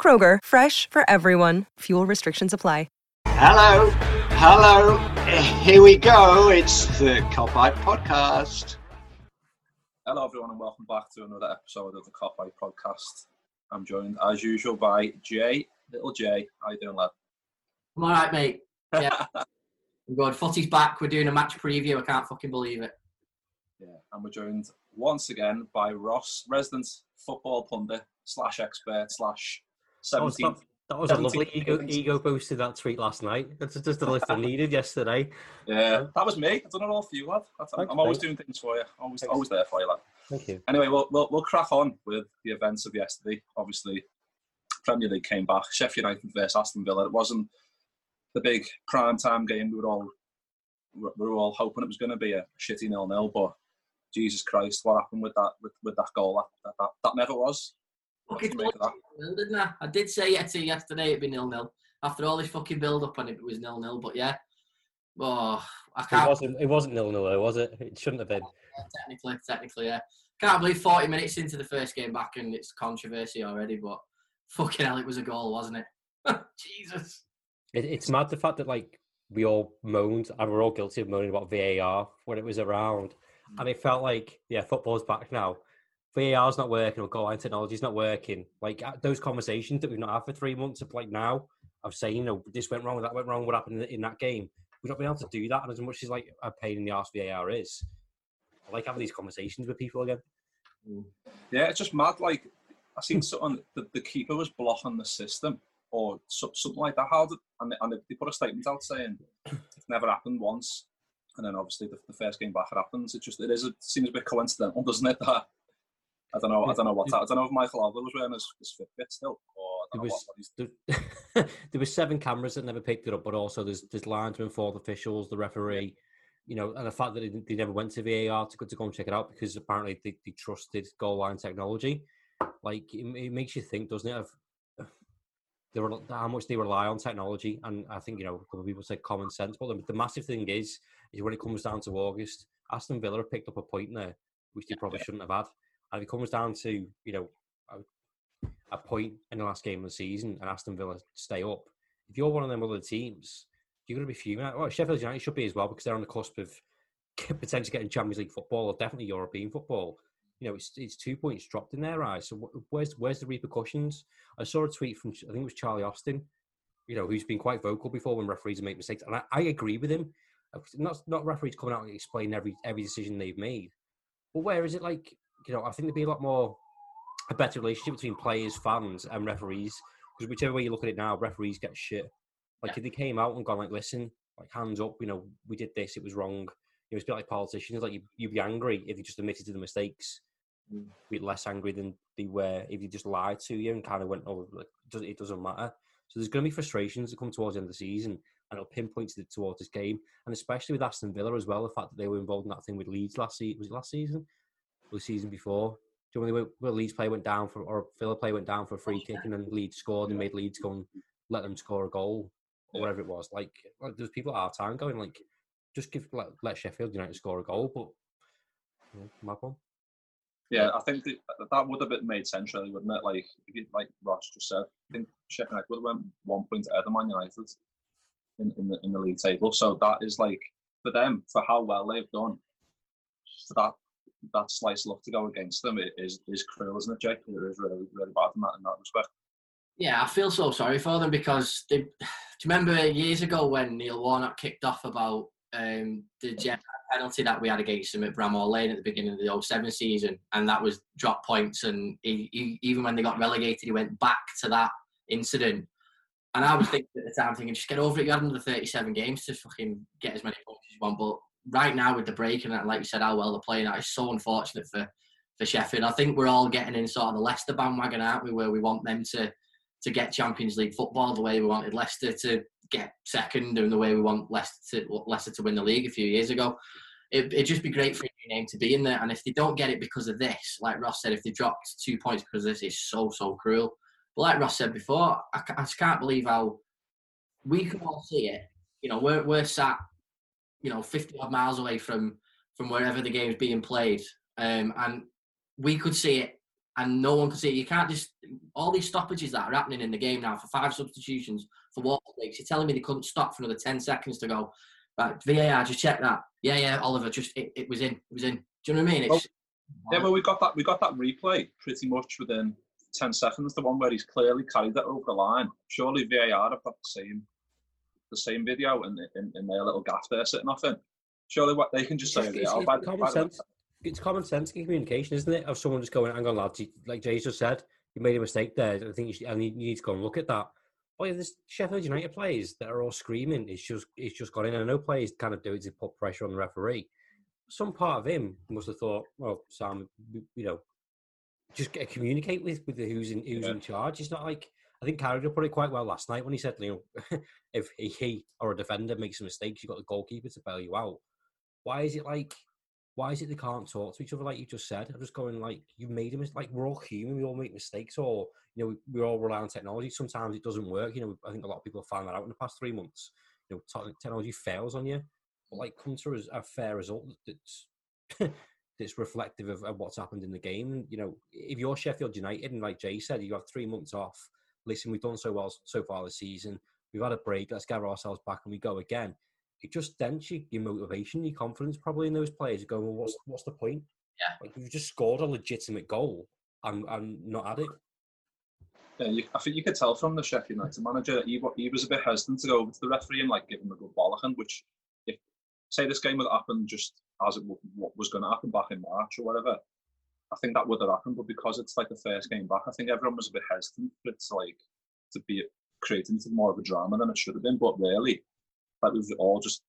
Kroger, fresh for everyone. Fuel restrictions apply. Hello, hello. Here we go. It's the Copite Podcast. Hello, everyone, and welcome back to another episode of the Copite Podcast. I'm joined, as usual, by Jay, little Jay. How you doing, lad? I'm all right, mate. Yeah. Oh, I'm good. Footy's back. We're doing a match preview. I can't fucking believe it. Yeah, and we're joined once again by Ross, resident football pundit slash expert slash That was, 17th. that, that was a lovely ego, ego boost in that tweet last night. That's just the list I needed yesterday. Yeah, that was me. I've done it all for you, lad. I'm, I'm always doing things for you. Always, Thanks. always there for you, lad. Thank you. Anyway, we'll, we'll, we'll crack on with the events of yesterday. Obviously, Premier League came back. Sheffield United versus Aston Villa. It wasn't the big prime time game. We were all we were all hoping it was going to be a shitty nil nil. But Jesus Christ, what happened with that with, with that goal? That, that, that never was. Fucking make that? didn't I? I did say yeah, to you yesterday it'd be nil nil. After all this fucking build up on it, it was nil nil. But yeah, oh, I It can't. wasn't. It wasn't nil nil, though, was it? It shouldn't have been. Technically, technically, yeah. Can't believe 40 minutes into the first game back and it's controversy already. But fucking hell, it was a goal, wasn't it? Jesus. It, it's mad the fact that like we all moaned, and we're all guilty of moaning about VAR when it was around, hmm. and it felt like yeah, football's back now. VAR's not working, or goal line technology's not working. Like uh, those conversations that we've not had for three months of like now of saying, you know, this went wrong, that went wrong, what happened in, in that game. We've not been able to do that, and as much as like a pain in the arse VAR is, I like having these conversations with people again. Yeah, it's just mad. Like I seen something that the keeper was blocking the system or something like that. How did and, and they put a statement out saying it's never happened once, and then obviously the, the first game back it happens. It just it is it seems a bit coincidental, doesn't it? That I don't know. I don't know what I don't know if Michael Oliver was wearing his, his Fitbit still, or There was what, what he's there, there was seven cameras that never picked it up, but also there's there's linesmen, fourth officials, the referee, you know, and the fact that they, they never went to VAR to go to go and check it out because apparently they, they trusted goal line technology. Like it, it makes you think, doesn't it? Of they were, how much they rely on technology, and I think you know a couple of people say common sense, but the, the massive thing is is when it comes down to August, Aston Villa have picked up a point there which they probably shouldn't have had, and it comes down to you know a, a point in the last game of the season and Aston Villa stay up, if you're one of them other teams, you're going to be fuming. Well, Sheffield United should be as well because they're on the cusp of potentially getting Champions League football or definitely European football. You know, it's it's two points dropped in their eyes. So where's where's the repercussions? I saw a tweet from I think it was Charlie Austin, you know, who's been quite vocal before when referees make mistakes, and I, I agree with him. Not not referees coming out and explaining every every decision they've made, but where is it like you know? I think there'd be a lot more a better relationship between players, fans, and referees. Because whichever way you look at it now, referees get shit. Like if they came out and gone like, listen, like hands up, you know, we did this, it was wrong. You know, it's a bit like politicians. Like you, you'd be angry if you just admitted to the mistakes. Mm. Be less angry than they were if you just lied to you and kind of went, oh, like, it doesn't- matter. So there's going to be frustrations that come towards the end of the season, and it'll pinpoint to- towards this game, and especially with Aston Villa as well. The fact that they were involved in that thing with Leeds last season was it last season the season before? Do you know when they went, Leeds player went down for, or Villa player went down for a oh, free kick, and then Leeds scored and made Leeds go and let them score a goal or whatever it was. Like, like there's people at our time going like, just give let, let Sheffield United score a goal, but know, mad one. Yeah, I think that, that would have been made sense, really, wouldn't it? Like, like Ross just said, I think Sheffield United would have went one point ahead of Man United in, in the in the league table. So that is like for them for how well they've done. For that that slice luck to go against them is is cruel, isn't it, Jake? It is really really bad in that in that respect. Yeah, I feel so sorry for them because they. Do you remember years ago when Neil Warnock kicked off about um, the penalty that we had against him at Bramall Lane at the beginning of the 07 season, and that was drop points, and he, he, even when they got relegated, he went back to that incident. And I was thinking at the time, thinking, just get over it. You had another 37 games to fucking get as many points as you want. But right now with the break and like you said, how well they're playing, that is so unfortunate for for Sheffield. I think we're all getting in sort of the Leicester bandwagon, aren't we? Where we want them to to get Champions League football the way we wanted Leicester to get second and the way we want Leicester to, Leicester to win the league a few years ago. It, would just be great for a new name to be in there. And if they don't get it because of this, like Ross said, if they dropped two points because this, it's so, so cruel. But like Ross said before, I, I just can't believe how we can all see it. You know, we're, we're sat, you know, 50 odd miles away from, from wherever the game's being played. Um, and we could see it and no one could see it. You can't just all these stoppages that are happening in the game now for five substitutions for breaks. You're telling me they couldn't stop for another ten seconds to go. But VAR, just check that. Yeah, yeah, Oliver, just it, it was in, it was in. Do you know what I mean? Well, yeah, well, we got that. We got that replay pretty much within ten seconds. The one where he's clearly carried that over the line. Surely VAR have got the same, the same video in, in, in their little gaff there sitting off in. Surely, what they can just say, it's, oh, it's, common sense it's common sense communication, isn't it? Of someone just going, "Hang on, lads," like Jay just said, you made a mistake there. I think you, should, and you need to go and look at that. Oh yeah, there's Sheffield United players that are all screaming. It's just it's just gone in. I know players kind of do it to put pressure on the referee. Some part of him must have thought, well, Sam, you know, just get, communicate with with the who's in who's yeah. in charge. It's not like I think Carragher put it quite well last night when he said, you know, if he or a defender makes a mistake, you've got the goalkeeper to bail you out. Why is it like why is it they can't talk to each other like you just said? I'm just going like you made a mistake. Like we're all human, we all make mistakes, or you know we, we all rely on technology. Sometimes it doesn't work. You know, I think a lot of people have found that out in the past three months. You know, technology fails on you, but like come to a fair result that's that's reflective of, of, what's happened in the game. You know, if you're Sheffield United and like Jay said, you have three months off. Listen, we've done so well so far this season. We've had a break. Let's gather ourselves back and we go again it just dents you, your motivation, your confidence probably in those players. Going, well, what's what's the point? Yeah, like you've just scored a legitimate goal and and not had it. Yeah, you, I think you could tell from the Sheffield United manager he he was a bit hesitant to go over to the referee and like give him a good bollocking. Which, if say this game would happen just as it what was going to happen back in March or whatever, I think that would have happened. But because it's like the first game back, I think everyone was a bit hesitant for it to like to be creating more of a drama than it should have been. But really, like we've all just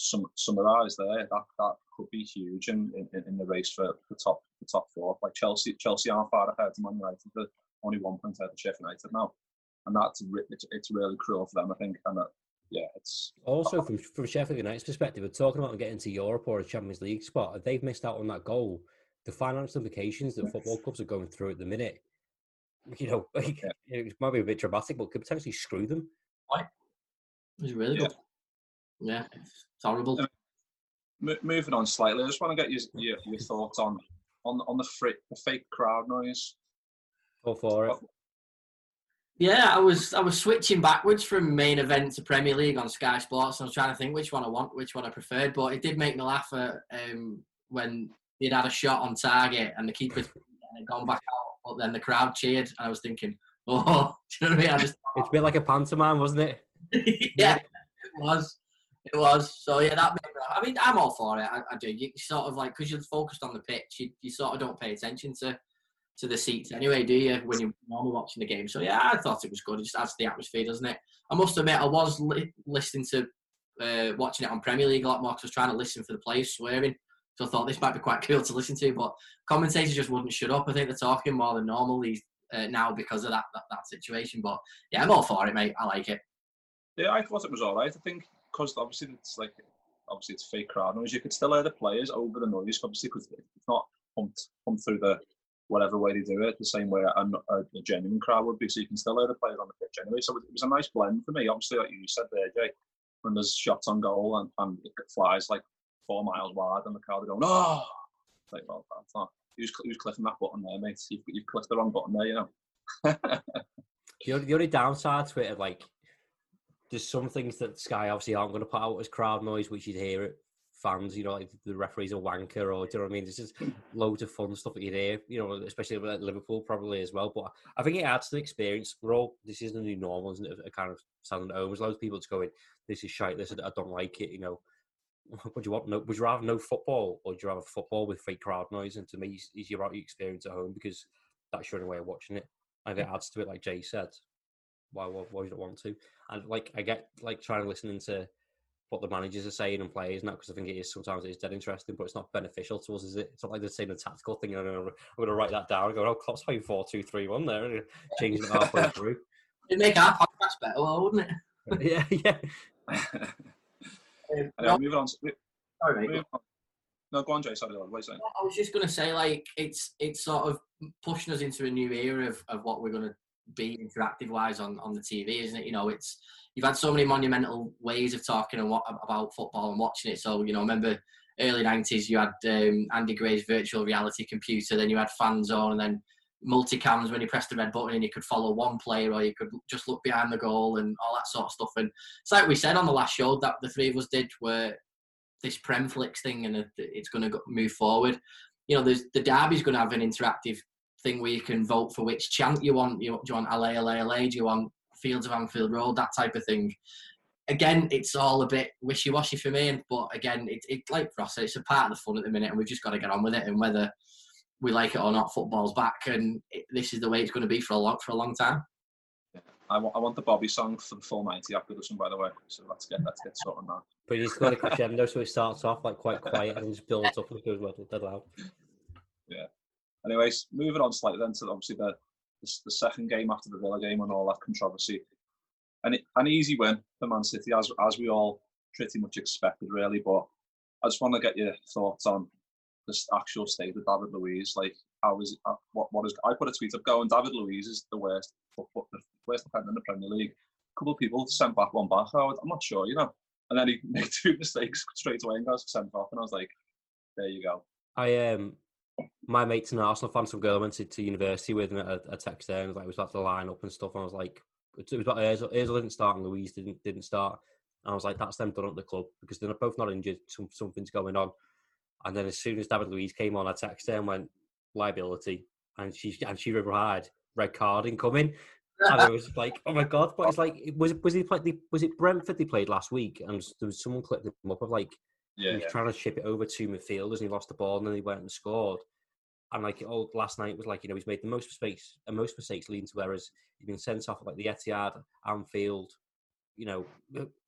sum, summarised there, that that could be huge in, in, in the race for the top the top four. Like Chelsea, Chelsea aren't far ahead of Man United. They're only one point ahead of Sheffield United now, and that's it's, it's really cruel for them. I think, and that, yeah, it's also from from Sheffield United's perspective. We're talking about getting to Europe or a Champions League spot. They've missed out on that goal, the financial implications that football clubs are going through at the minute, you know, like, yeah. it might be a bit dramatic, but could potentially screw them. Why? It's really yeah. good. Yeah, it's horrible. Um, moving on slightly, I just want to get your, your, your thoughts on on on the, fr- the fake crowd noise. Go for it. Yeah, I was I was switching backwards from main event to Premier League on Sky Sports. and I was trying to think which one I want, which one I preferred, but it did make me laugh at, um, when he'd had a shot on target and the keeper had gone back out, but then the crowd cheered, and I was thinking, oh, do you know what I mean? I just, it's a bit like a pantomime, wasn't it? yeah, it was. It was. So yeah, that. Made, I mean, I'm all for it. I, I do. You sort of like because you're focused on the pitch, you, you sort of don't pay attention to to the seats anyway, do you? When you're normally watching the game. So yeah, I thought it was good. It just adds to the atmosphere, doesn't it? I must admit, I was li- listening to uh, watching it on Premier League a lot more because I was trying to listen for the players swearing. So I thought this might be quite cool to listen to, but commentators just wouldn't shut up. I think they're talking more than normal these, uh, now because of that, that that situation. But yeah, I'm all for it, mate. I like it. Yeah, I thought it was all right. I think because obviously it's like obviously it's fake crowd noise. You could still hear the players over the noise, obviously, because it's not pumped pumped through the whatever way they do it, the same way a, a, a, genuine crowd would be. So you can still hear the players on the pitch anyway. So it was a nice blend for me. Obviously, like you said there, Jay, when there's shots on goal and, and it flies like four miles wide, and the crowd are going, "Oh!" it's Like, well, that's not. Who's, who's clicking that button there, mate? You've, you've clicked the wrong button there, you know. the, only, the only downside to it, like there's some things that Sky obviously aren't going to put out as crowd noise, which you'd hear it fans, you know, like the referee's a wanker, or do you know what I mean? There's just loads of fun stuff that you hear, you know, especially at Liverpool probably as well. But I think it adds to the experience. We're all this is the new normal, isn't it? A kind of sound at home. There's loads of people just going, "This is shite. This I don't like it." You know, would you want? No, would you rather no football, or do you rather football with fake crowd noise? And to me, is your experience at home because that's your only way of watching it. And it adds to it, like Jay said. Why, why, why would you want to? And like, I get like trying to listen into what the managers are saying and players now because I think it is sometimes it is dead interesting, but it's not beneficial to us, is it? It's not like they're saying a tactical thing. I'm going to write that down and go, oh, Klopp's playing 4 2 3 1 there and changing it halfway through. It'd make our podcast better, well, wouldn't it? yeah, yeah. Um, no, moving on. Sorry, mate. No, go on, Jay. Sorry, what saying? I was just going to say, like, it's it's sort of pushing us into a new era of, of what we're going to be interactive wise on, on the TV, isn't it? You know, it's you've had so many monumental ways of talking and what, about football and watching it. So you know, remember early nineties, you had um, Andy Gray's virtual reality computer, then you had FanZone, and then multicams when you press the red button and you could follow one player or you could just look behind the goal and all that sort of stuff. And it's like we said on the last show that the three of us did, where this Premflix thing and it's going to move forward. You know, there's the derby's going to have an interactive thing where you can vote for which chant you want. You, do you want LA, LA, LA? Do you want Fields of Anfield Road? That type of thing. Again, it's all a bit wishy-washy for me. But again, it, it like Ross said, it's a part of the fun at the minute, and we've just got to get on with it. And whether we like it or not, football's back, and it, this is the way it's going to be for a long for a long time. I want, I want the Bobby song for the full 90 after this one, by the way. So let's get let's get started on that. But he's got a crescendo, so it starts off like quite quiet and just builds up and goes well, dead loud. Yeah. Anyways, moving on slightly then to obviously the, the, the second game after the Villa game and all that controversy. And an easy win for Man City, as as we all pretty much expected, really. But I just want to get your thoughts on this actual state of David Luiz. Like, is it? Uh, what what is? I put a tweet up going. David Luiz is the worst, the worst defender in the Premier League. A couple of people sent back one back. I'm not sure, you know. And then he made two mistakes straight away and got sent off. And I was like, there you go. I um my mate's an Arsenal fan, some girl I went to, to university with, and I, I texted her and was like, was about to line up and stuff. And I was like, it was about Ozil, didn't start and Luiz didn't didn't start. And I was like, that's them done at the club because they're both not injured. Some, something's going on. And then as soon as David Luiz came on, I texted her and went, liability. And she and she replied, red card incoming. and I was like, oh my god! But it's like, was was he played? Was it Brentford they played last week? And there was someone clipped him up of like yeah, he was yeah. trying to ship it over to midfielders and he lost the ball and then he went and scored. And like oh, last night was like you know he's made the most mistakes and most mistakes leading to errors. He's been sent off at like the Etihad, Anfield, you know,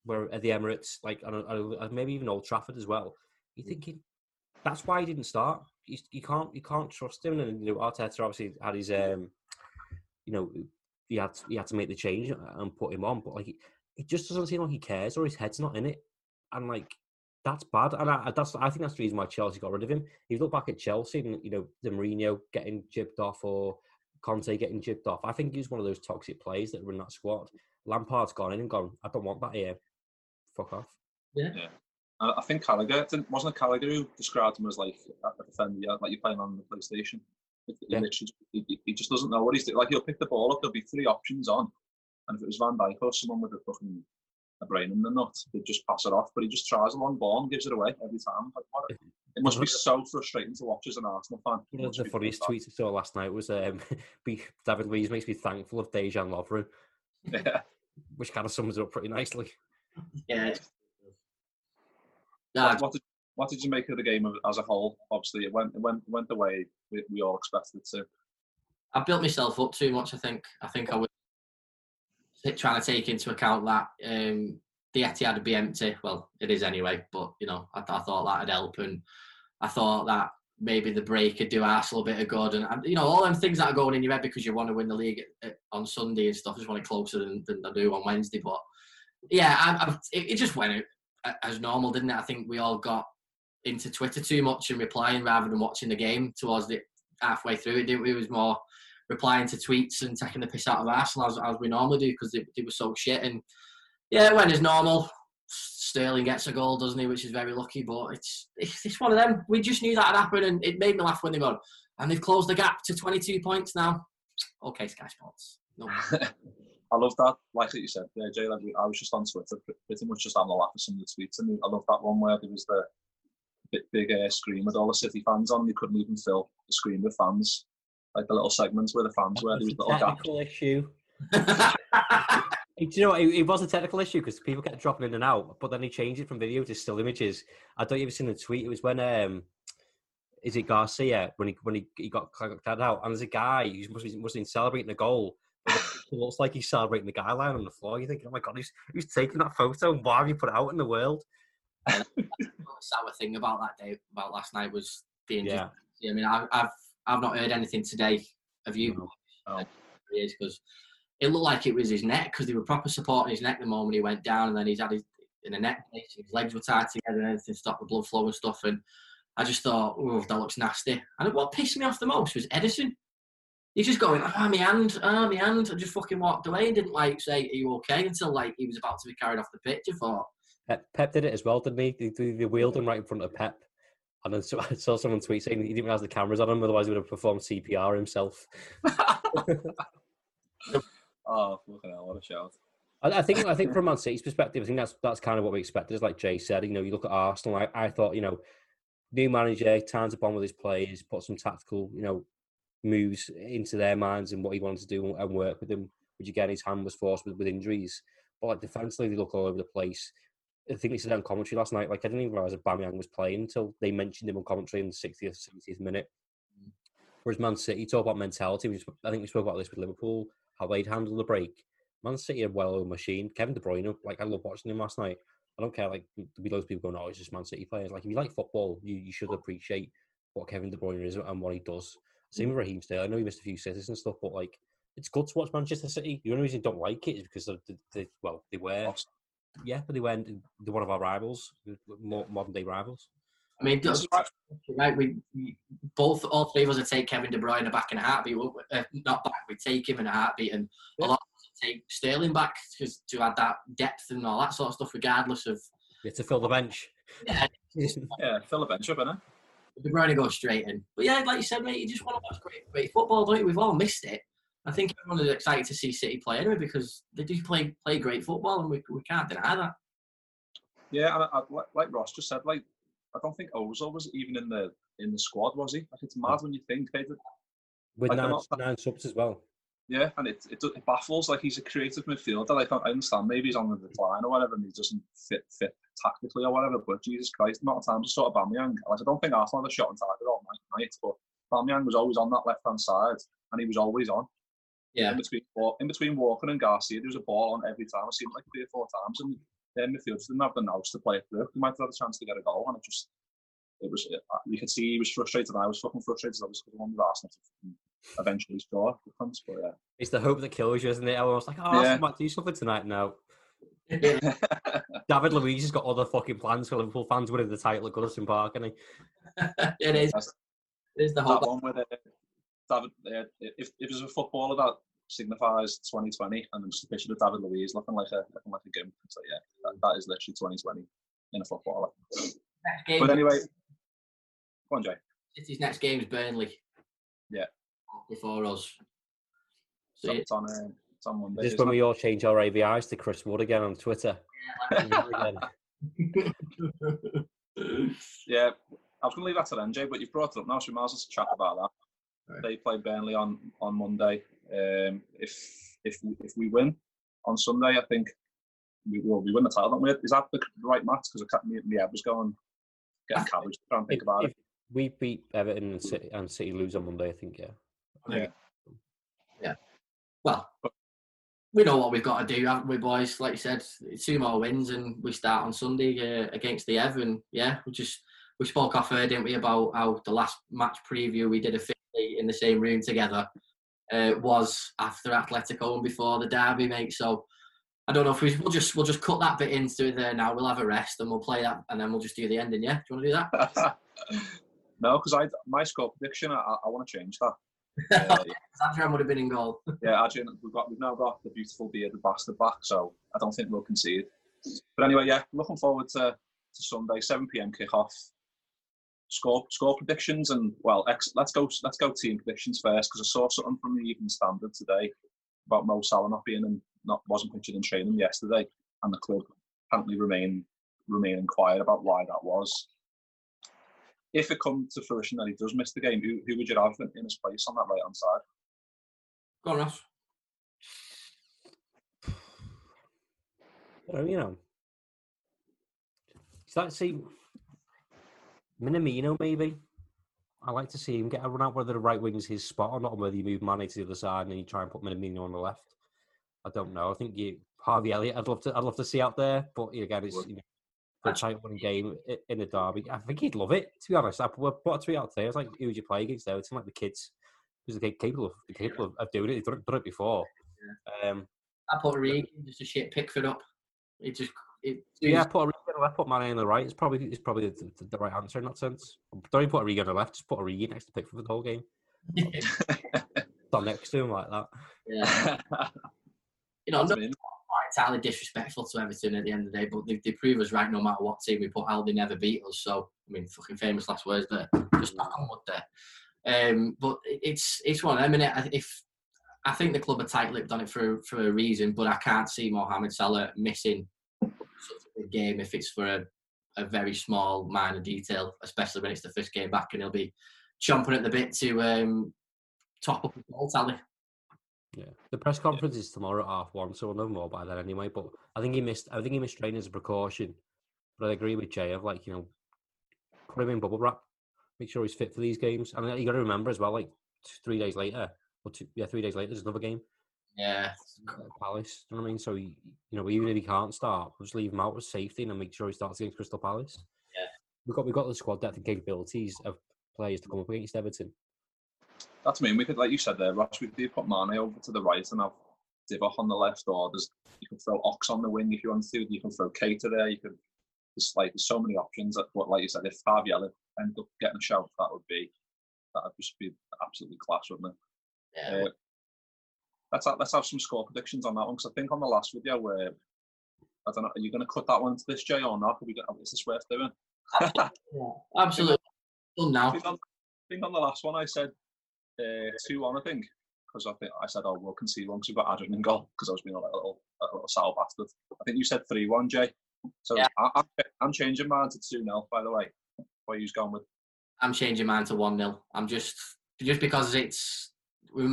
where at the Emirates, like and maybe even Old Trafford as well. You're mm. thinking that's why he didn't start. You, you can't you can't trust him. And you know Arteta obviously had his um, you know, he had he had to make the change and put him on, but like it just doesn't seem like he cares or his head's not in it. And like that's bad, and I, that's I think that's the reason why Chelsea got rid of him. If You look back at Chelsea, and you know the Mourinho getting jibbed off or Conte getting jibbed off. I think he's one of those toxic players that were in that squad. Lampard's gone in and gone. I don't want that here. Fuck off. Yeah. yeah. I think Gallagher wasn't it Gallagher who described him as like a defender, yeah, like you're playing on the PlayStation. He, yeah. he, he, just doesn't know what he's doing. Like he'll pick the ball up, there'll be three options on, and if it was Van Dijk or someone with a fucking a brain in the nut, they'd just pass it off. But he just tries a long ball and gives it away every time. Like, what? It must be so frustrating to watch as an Arsenal fan. You know, the funniest tweet I saw last night was um, David Luiz makes me thankful of Dejan Lovren. Yeah. Which kind of sums it up pretty nicely. Yeah. What, what, did, what did you make of the game as a whole? Obviously, it went it went went the way we, we all expected it to. I built myself up too much. I think. I think I was trying to take into account that um, the Etihad would be empty. Well, it is anyway, but you know, I, I thought that'd help, and I thought that maybe the break could do Arsenal a bit of good, and, and you know, all them things that are going in your head because you want to win the league at, on Sunday and stuff. I just want it closer than, than I do on Wednesday, but yeah, I, I, it, it just went as normal, didn't it? I think we all got into Twitter too much and replying rather than watching the game towards the halfway through. It, didn't we? it was more replying to tweets and taking the piss out of Arsenal as, as we normally do because they were so shit. And yeah, it went as normal. Sterling gets a goal, doesn't he? Which is very lucky, but it's it's one of them. We just knew that had happened, and it made me laugh when they got and they've closed the gap to 22 points now. Okay, Sky Sports. No. I love that. Like you said, yeah, Jay. Like I was just on Twitter, pretty much just having a laugh at some of the tweets, and I love that one where there was the big, big uh, screen with all the City fans on. You couldn't even fill the screen with fans, like the little segments where the fans were. There was gaps. technical issue. Do you know what? It, it was a technical issue because people kept dropping in and out, but then he changed it from video to still images. I don't even seen the tweet. It was when um, is it Garcia when he when he, he got kicked out, and there's a guy who must be must have been celebrating a goal. It looks like he's celebrating the guy lying on the floor. You're thinking, oh my god, who's who's taking that photo? And why have you put it out in the world? the sour thing about that day, about last night, was the injury. Yeah, I mean, I've, I've I've not heard anything today. Have you? No. Uh, no. Because it looked like it was his neck because they were proper supporting his neck the moment he went down, and then he's had his in a neck brace, his legs were tied together and everything stopped the blood flow and stuff. And I just thought, oh, that looks nasty. And what pissed me off the most was Ederson. He's just going, ah, my hand, ah, my hand. I just fucking walked away and didn't like say, are you okay? Until like he was about to be carried off the pitch. I thought, Pep, Pep did it as well, didn't he? They, they, they wheeled him right in front of Pep. And then so, I saw someone tweet saying he didn't realize the cameras on him, otherwise he would have performed CPR himself. Oh, fucking hell, what a shout. I, I think I think from Man City's perspective, I think that's that's kind of what we expected. As like Jay said, you know, you look at Arsenal. I, I thought, you know, new manager, turns upon with his players, put some tactical, you know, moves into their minds and what he wanted to do and work with them. Which again, his hand was forced with, with injuries. But like defensively, they look all over the place. I think they said on commentary last night. Like I didn't even realize that Bamiyang was playing until they mentioned him on commentary in the 60th, 70th minute. Mm. Whereas Man City, talk about mentality. We, I think we spoke about this with Liverpool, how they'd handle the break. Man City are well-oiled machine. Kevin De Bruyne, like I love watching him last night. I don't care. Like there'll be loads of people going, "Oh, it's just Man City players." Like if you like football, you, you should appreciate what Kevin De Bruyne is and what he does. Same with Raheem Sterling. I know he missed a few sitters and stuff, but like it's good to watch Manchester City. The only reason I don't like it is because of the, the well, they were, yeah, but they weren't. They're one of our rivals, more modern day rivals. I mean, does, right? We, we both, all three of us would take Kevin De Bruyne back in a heartbeat. Uh, not back, we take him in a heartbeat, and a lot of us would take Sterling back because to add that depth and all that sort of stuff, regardless of. Yeah, to fill the bench. Yeah, Yeah, fill the bench up, innit? De Bruyne goes straight in. But yeah, like you said, mate, you just want to watch great, great football, don't you? We've all missed it. I think everyone is excited to see City play anyway because they do play play great football, and we, we can't deny that. Yeah, and I, I, like- like Ross just said, like I don't think Ozil was even in the in the squad, was he? Like it's mad when you think they did. With Like, they're nine, not- nine subs as well. Yeah, and it, it it baffles. Like he's a creative midfielder. Like I I understand maybe he's on the decline or whatever, and he doesn't fit fit tactically or whatever. But Jesus Christ, the amount of times I saw Bamiyang. Like I don't think Arsenal had a shot on target all night, but Bamiyang was always on that left hand side, and he was always on. Yeah, In between in between Walker and Garcia, there was a ball on every time. It like three or four times, and their midfielders didn't have the nous to play it through. They might have had a chance to get a goal, and it just it was. It, uh, you could see he was frustrated. I was fucking frustrated. As I was I wanted Arsenal to eventually score. But yeah. It's the hope that kills you, isn't it? Everyone's like, oh, Yeah. Arsenal might do something tonight now. David Luiz has got other fucking plans for Liverpool fans winning the title at Goodison Park, and he it is. It is the that whole. one where uh, David, uh, if if there's a footballer that signifies 2020, and there's a picture of David Luiz looking like a looking like a gimp, So yeah, that, that is literally 2020 in a footballer. But anyway, go on, Jay. City's next game is Burnley. Yeah. Before us. So, So it's on uh, it's on Monday. this is isn't when we all change our AVIs to Chris Wood again on Twitter. Again. Yeah, I was going to leave that to then, Jay, but you've brought it up now, so we might as well chat about that. Right. They play Burnley on on Monday. Um, if if we, if we win on Sunday, I think we will. We win the title, don't we? Is that the right match? Because I me, me head was going getting cabbage to try and think If, about if it. we beat Everton and City, and City lose on Monday, I think, yeah. Yeah. well, we know what we've got to do, haven't we, boys? Like you said, two more wins and we start on Sunday uh, against the Ev. And yeah, we just we spoke off air, didn't we, about how the last match preview we did officially in the same room together uh, was after Atletico and before the derby, mate. So I don't know if we, we'll just we'll just cut that bit into there now. We'll have a rest and we'll play that, and then we'll just do the ending. Yeah, do you want to do that? no, because I my score prediction, I, I want to change that. Uh, Adrian would have been in goal. yeah, actually, we've got we've now got the beautiful bearded bastard back, so I don't think we'll concede. But anyway, yeah, looking forward to, to Sunday, 7 p.m. kickoff. Score score predictions and well, ex, let's go let's go team predictions first because I saw something from the Evening Standard today about Mo Salah not being in, not wasn't pictured in training yesterday, and the club apparently remain remaining quiet about why that was. If it comes to fruition that he does miss the game, who, who would you have in, in his place on that right hand side? Go on, Ross. Well, you know, start to see Minamino maybe. I like to see him get a run out whether the right wing is his spot or not, and whether you move Mane to the other side and then you try and put Minamino on the left. I don't know. I think you Harvey Elliott. I'd love to. I'd love to see out there, but again, it's you know, for a tight one game in the derby. I think he'd love it. To be honest, I put a tweet out there. It's like who would you play against? Everton, like the kids who's capable of capable of, of doing it. He's done, done it before. Yeah. Um, I put Origi just a shit Pickford up. It just it, yeah, put Origi on the left, put Mane on the right. It's probably it's probably the, the, the, right answer in that sense. Don't even put Origi on the left. Just put Origi next to Pickford for the whole game. Not next to him like that. Yeah. you know, not, not entirely disrespectful to Everton at the end of the day, but they, they prove us right no matter what team we put out, they never beat us. So, I mean, fucking famous last words there. Just back on wood there. Um, but it's it's one. I mean, if I think the club are tight-lipped on it for for a reason, but I can't see Mohamed Salah missing such a game if it's for a, a very small minor detail, especially when it's the first game back and he'll be chomping at the bit to um, top up the goal tally. Yeah, the press conference yeah. is tomorrow at half one, so we'll know more by then anyway. But I think he missed. I think he missed training as a precaution. But I agree with Jay of like you know, put him in bubble wrap, make sure he's fit for these games. And you got to remember as well, like three days later, or two, yeah, three days later, there's another game. Yeah, Palace. You know what I mean? So he, you know, even if he can't start, we'll just leave him out with safety and make sure he starts against Crystal Palace. Yeah, we've got we've got the squad depth and capabilities of players to come up against Everton. That's I mean we could, like you said there, Ross. We could put Mane over to the right and have Divock on the left, or there's you can throw Ox on the wing if you want to. You can throw Keita there. You could there's like there's so many options. But like you said, if Elliott ended up getting a shout, that would be that would just be absolutely class, wouldn't it? Yeah. Uh, let's have, let's have some score predictions on that one because I think on the last video where I don't know, are you going to cut that one into this Jay or not? Are we gonna, is this worth doing? yeah, absolutely. Done now. I think, on, I think on the last one I said uh, two one. I think because I think I said oh we'll concede one because we've got Adrian in goal because I was being like a little a little sour bastard. I think you said three one, Jay. So yeah. I, am changing mine to two 0 By the way, what are you going with? I'm changing mine to one 0 I'm just just because it's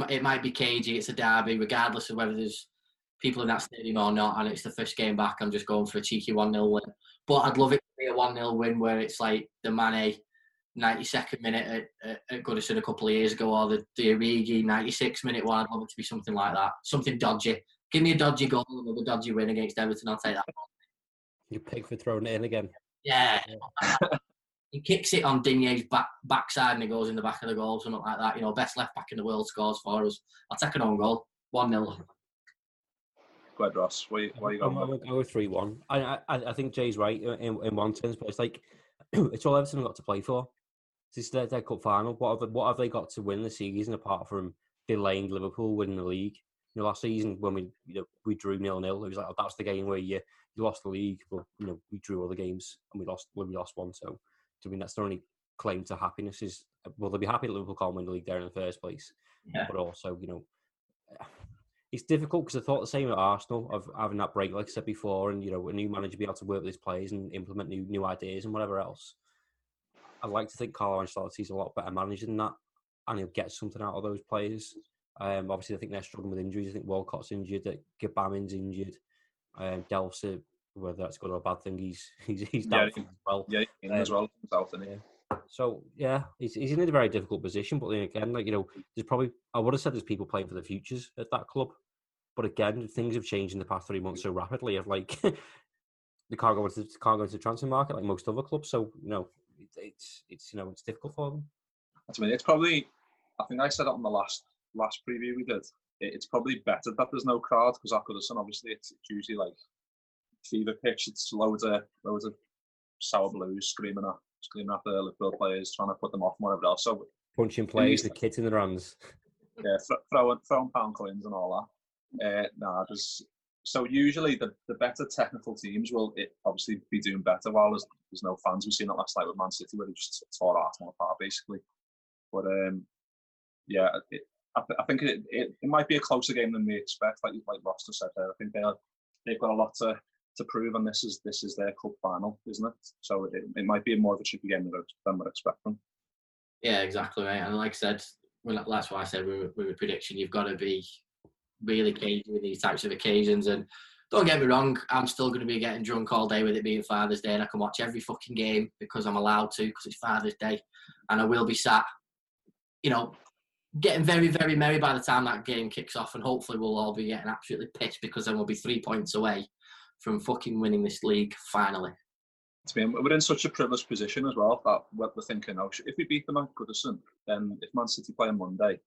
it might be cagey. It's a derby, regardless of whether there's people in that stadium or not, and it's the first game back. I'm just going for a cheeky one 0 win. But I'd love it to be a one 0 win where it's like the Mane 92nd minute at, at, at Goodison a couple of years ago, or the, the Origi 96 minute one. I'd love it to be something like that. Something dodgy. Give me a dodgy goal, another dodgy win against Everton. I'll take that. You Pickford throwing it in again. Yeah. he kicks it on Digne's back backside and it goes in the back of the goal, something like that. You know, best left back in the world scores for us. I'll take an own goal. 1 0. Go ahead, Ross. Where, where you going? I'm going to go 3 1. I, I, I think Jay's right in, in one sense, but it's like, it's all Everton got to play for. This is their, their cup final. What have, what have they got to win the season apart from delaying Liverpool winning the league? You know, last season when we you know, we drew nil nil, it was like oh, that's the game where you you lost the league, but you know we drew other games and we lost when we lost one. So, I mean that's the only claim to happiness is well they'll be happy that Liverpool can't win the league there in the first place, yeah. but also you know it's difficult because I thought the same at Arsenal of having that break, like I said before, and you know a new manager be able to work with his players and implement new new ideas and whatever else. I'd like to think Carlo Ancelotti's a lot better manager than that, and he'll get something out of those players. Um, obviously, I think they're struggling with injuries. I think Walcott's injured, that Gbamin's injured, um, Delph, whether that's good or a bad thing, he's he's he's down yeah, as well. Yeah, um, as well himself, yeah. So yeah, he's he's in a very difficult position. But then again, like you know, there's probably I would have said there's people playing for the futures at that club. But again, things have changed in the past three months so rapidly. Of like, the can't go into can't go into the transfer market like most other clubs. So you know, it's it's you know it's difficult for them. That's I mean, it's probably. I think I said it on the last last preview we did. it's probably better that there's no crowd because at Goodison, obviously, it's, it's usually like fever pitch. It's loads of loads of sour blues screaming at screaming at the Liverpool players, trying to put them off and whatever else. So punching players, the kids in the runs. Yeah, throwing throwing pound coins and all that. Uh, nah, there's so usually the, the better technical teams will it obviously be doing better while there's, there's no fans. We've seen that last night with Man City where they just tore Arsenal apart basically. But um, yeah, it, I, th- I, think it, it, it, might be a closer game than we expect. Like like Ross said there, I think they they've got a lot to to prove, and this is this is their cup final, isn't it? So it, it might be more of a tricky game than than we're expecting. Yeah, exactly, right. And like I said, well, that's why I said with a prediction, you've got to be really cagey with these types of occasions. And don't get me wrong, I'm still going to be getting drunk all day with it being Father's Day, and I can watch every fucking game because I'm allowed to because it's Father's Day, and I will be sat, you know, getting very, very merry by the time that game kicks off, and hopefully we'll all be getting absolutely pissed because then we'll be three points away from fucking winning this league finally. we're in such a privileged position as well that we're thinking, oh, if we beat them at Goodison, then if Man City play on Monday,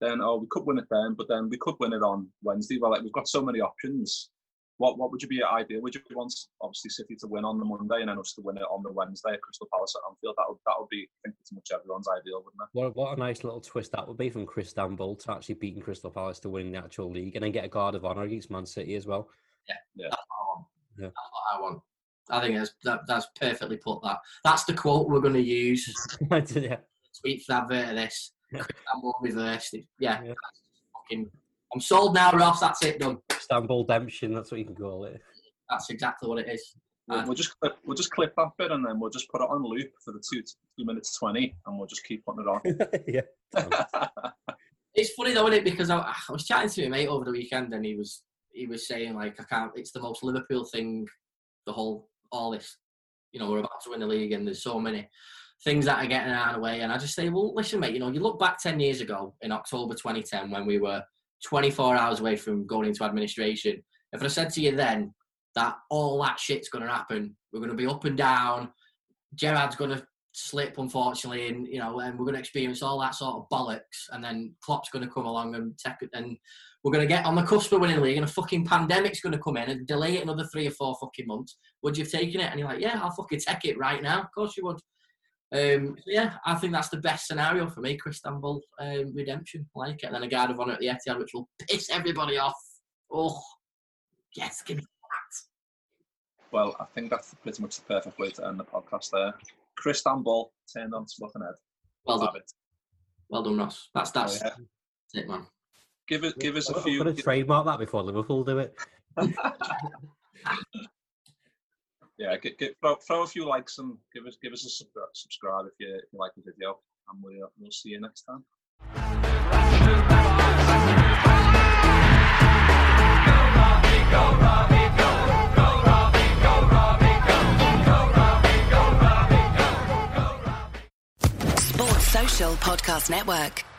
then oh, we could win it then, but then we could win it on Wednesday. Well, like we've got so many options. What what would you be ideal? Would you want obviously City to win on the Monday and then us to win it on the Wednesday at Crystal Palace at Anfield? That would that would be I think pretty much everyone's ideal, wouldn't it? What what a nice little twist that would be from Crystanbul to actually beating Crystal Palace to win the actual league and then get a guard of honour against Man City as well. Yeah, yeah. That's what I want. Yeah. That's what I want. I think that's that, that's perfectly put. That that's the quote we're going to use. yeah. Tweet for advert of this. Istanbul reversed. Yeah, yeah. Fucking, I'm sold now, Ross. That's it, done. Istanbul Demption. That's what you can call it. That's exactly what it is. We'll, uh, we'll just clip, we'll just clip that bit and then we'll just put it on loop for the two two minutes twenty, and we'll just keep putting it on. yeah. it's funny though, isn't it? Because I, I was chatting to my mate over the weekend, and he was he was saying like I can't. It's the most Liverpool thing. The whole all this, you know, we're about to win the league, and there's so many things that are getting out of the way. And I just say, well, listen, mate, you know, you look back 10 years ago in October 2010 when we were 24 hours away from going into administration. If I said to you then that all that shit's going to happen, we're going to be up and down, Gerrard's going to slip, unfortunately, and you know, and we're going to experience all that sort of bollocks, and then Klopp's going to come along and take it, and we're going to get on the cusp of winning the league, and a fucking pandemic's going to come in and delay it another three or four fucking months. Would you have taken it? And you're like, yeah, I'll fucking take it right now. Of course you would. Um, so yeah, I think that's the best scenario for me, Crystanbul um, redemption. I like it. And then a guard of honour at the Etihad, which will piss everybody off. Oh, yes, give me that. Well, I think that's pretty much the perfect way to end the podcast there. Crystanbul turned on to looking ahead. Well done. It. Well done, Ross. That's that's, oh, yeah. it, man. Give it, give us a few. Could have trademark that before Liverpool do it. yeah, get, get, throw, throw a few likes and give us give us a subscribe if you, if you like the video, and we'll, uh, we'll see you next time. Sports Social Podcast Network.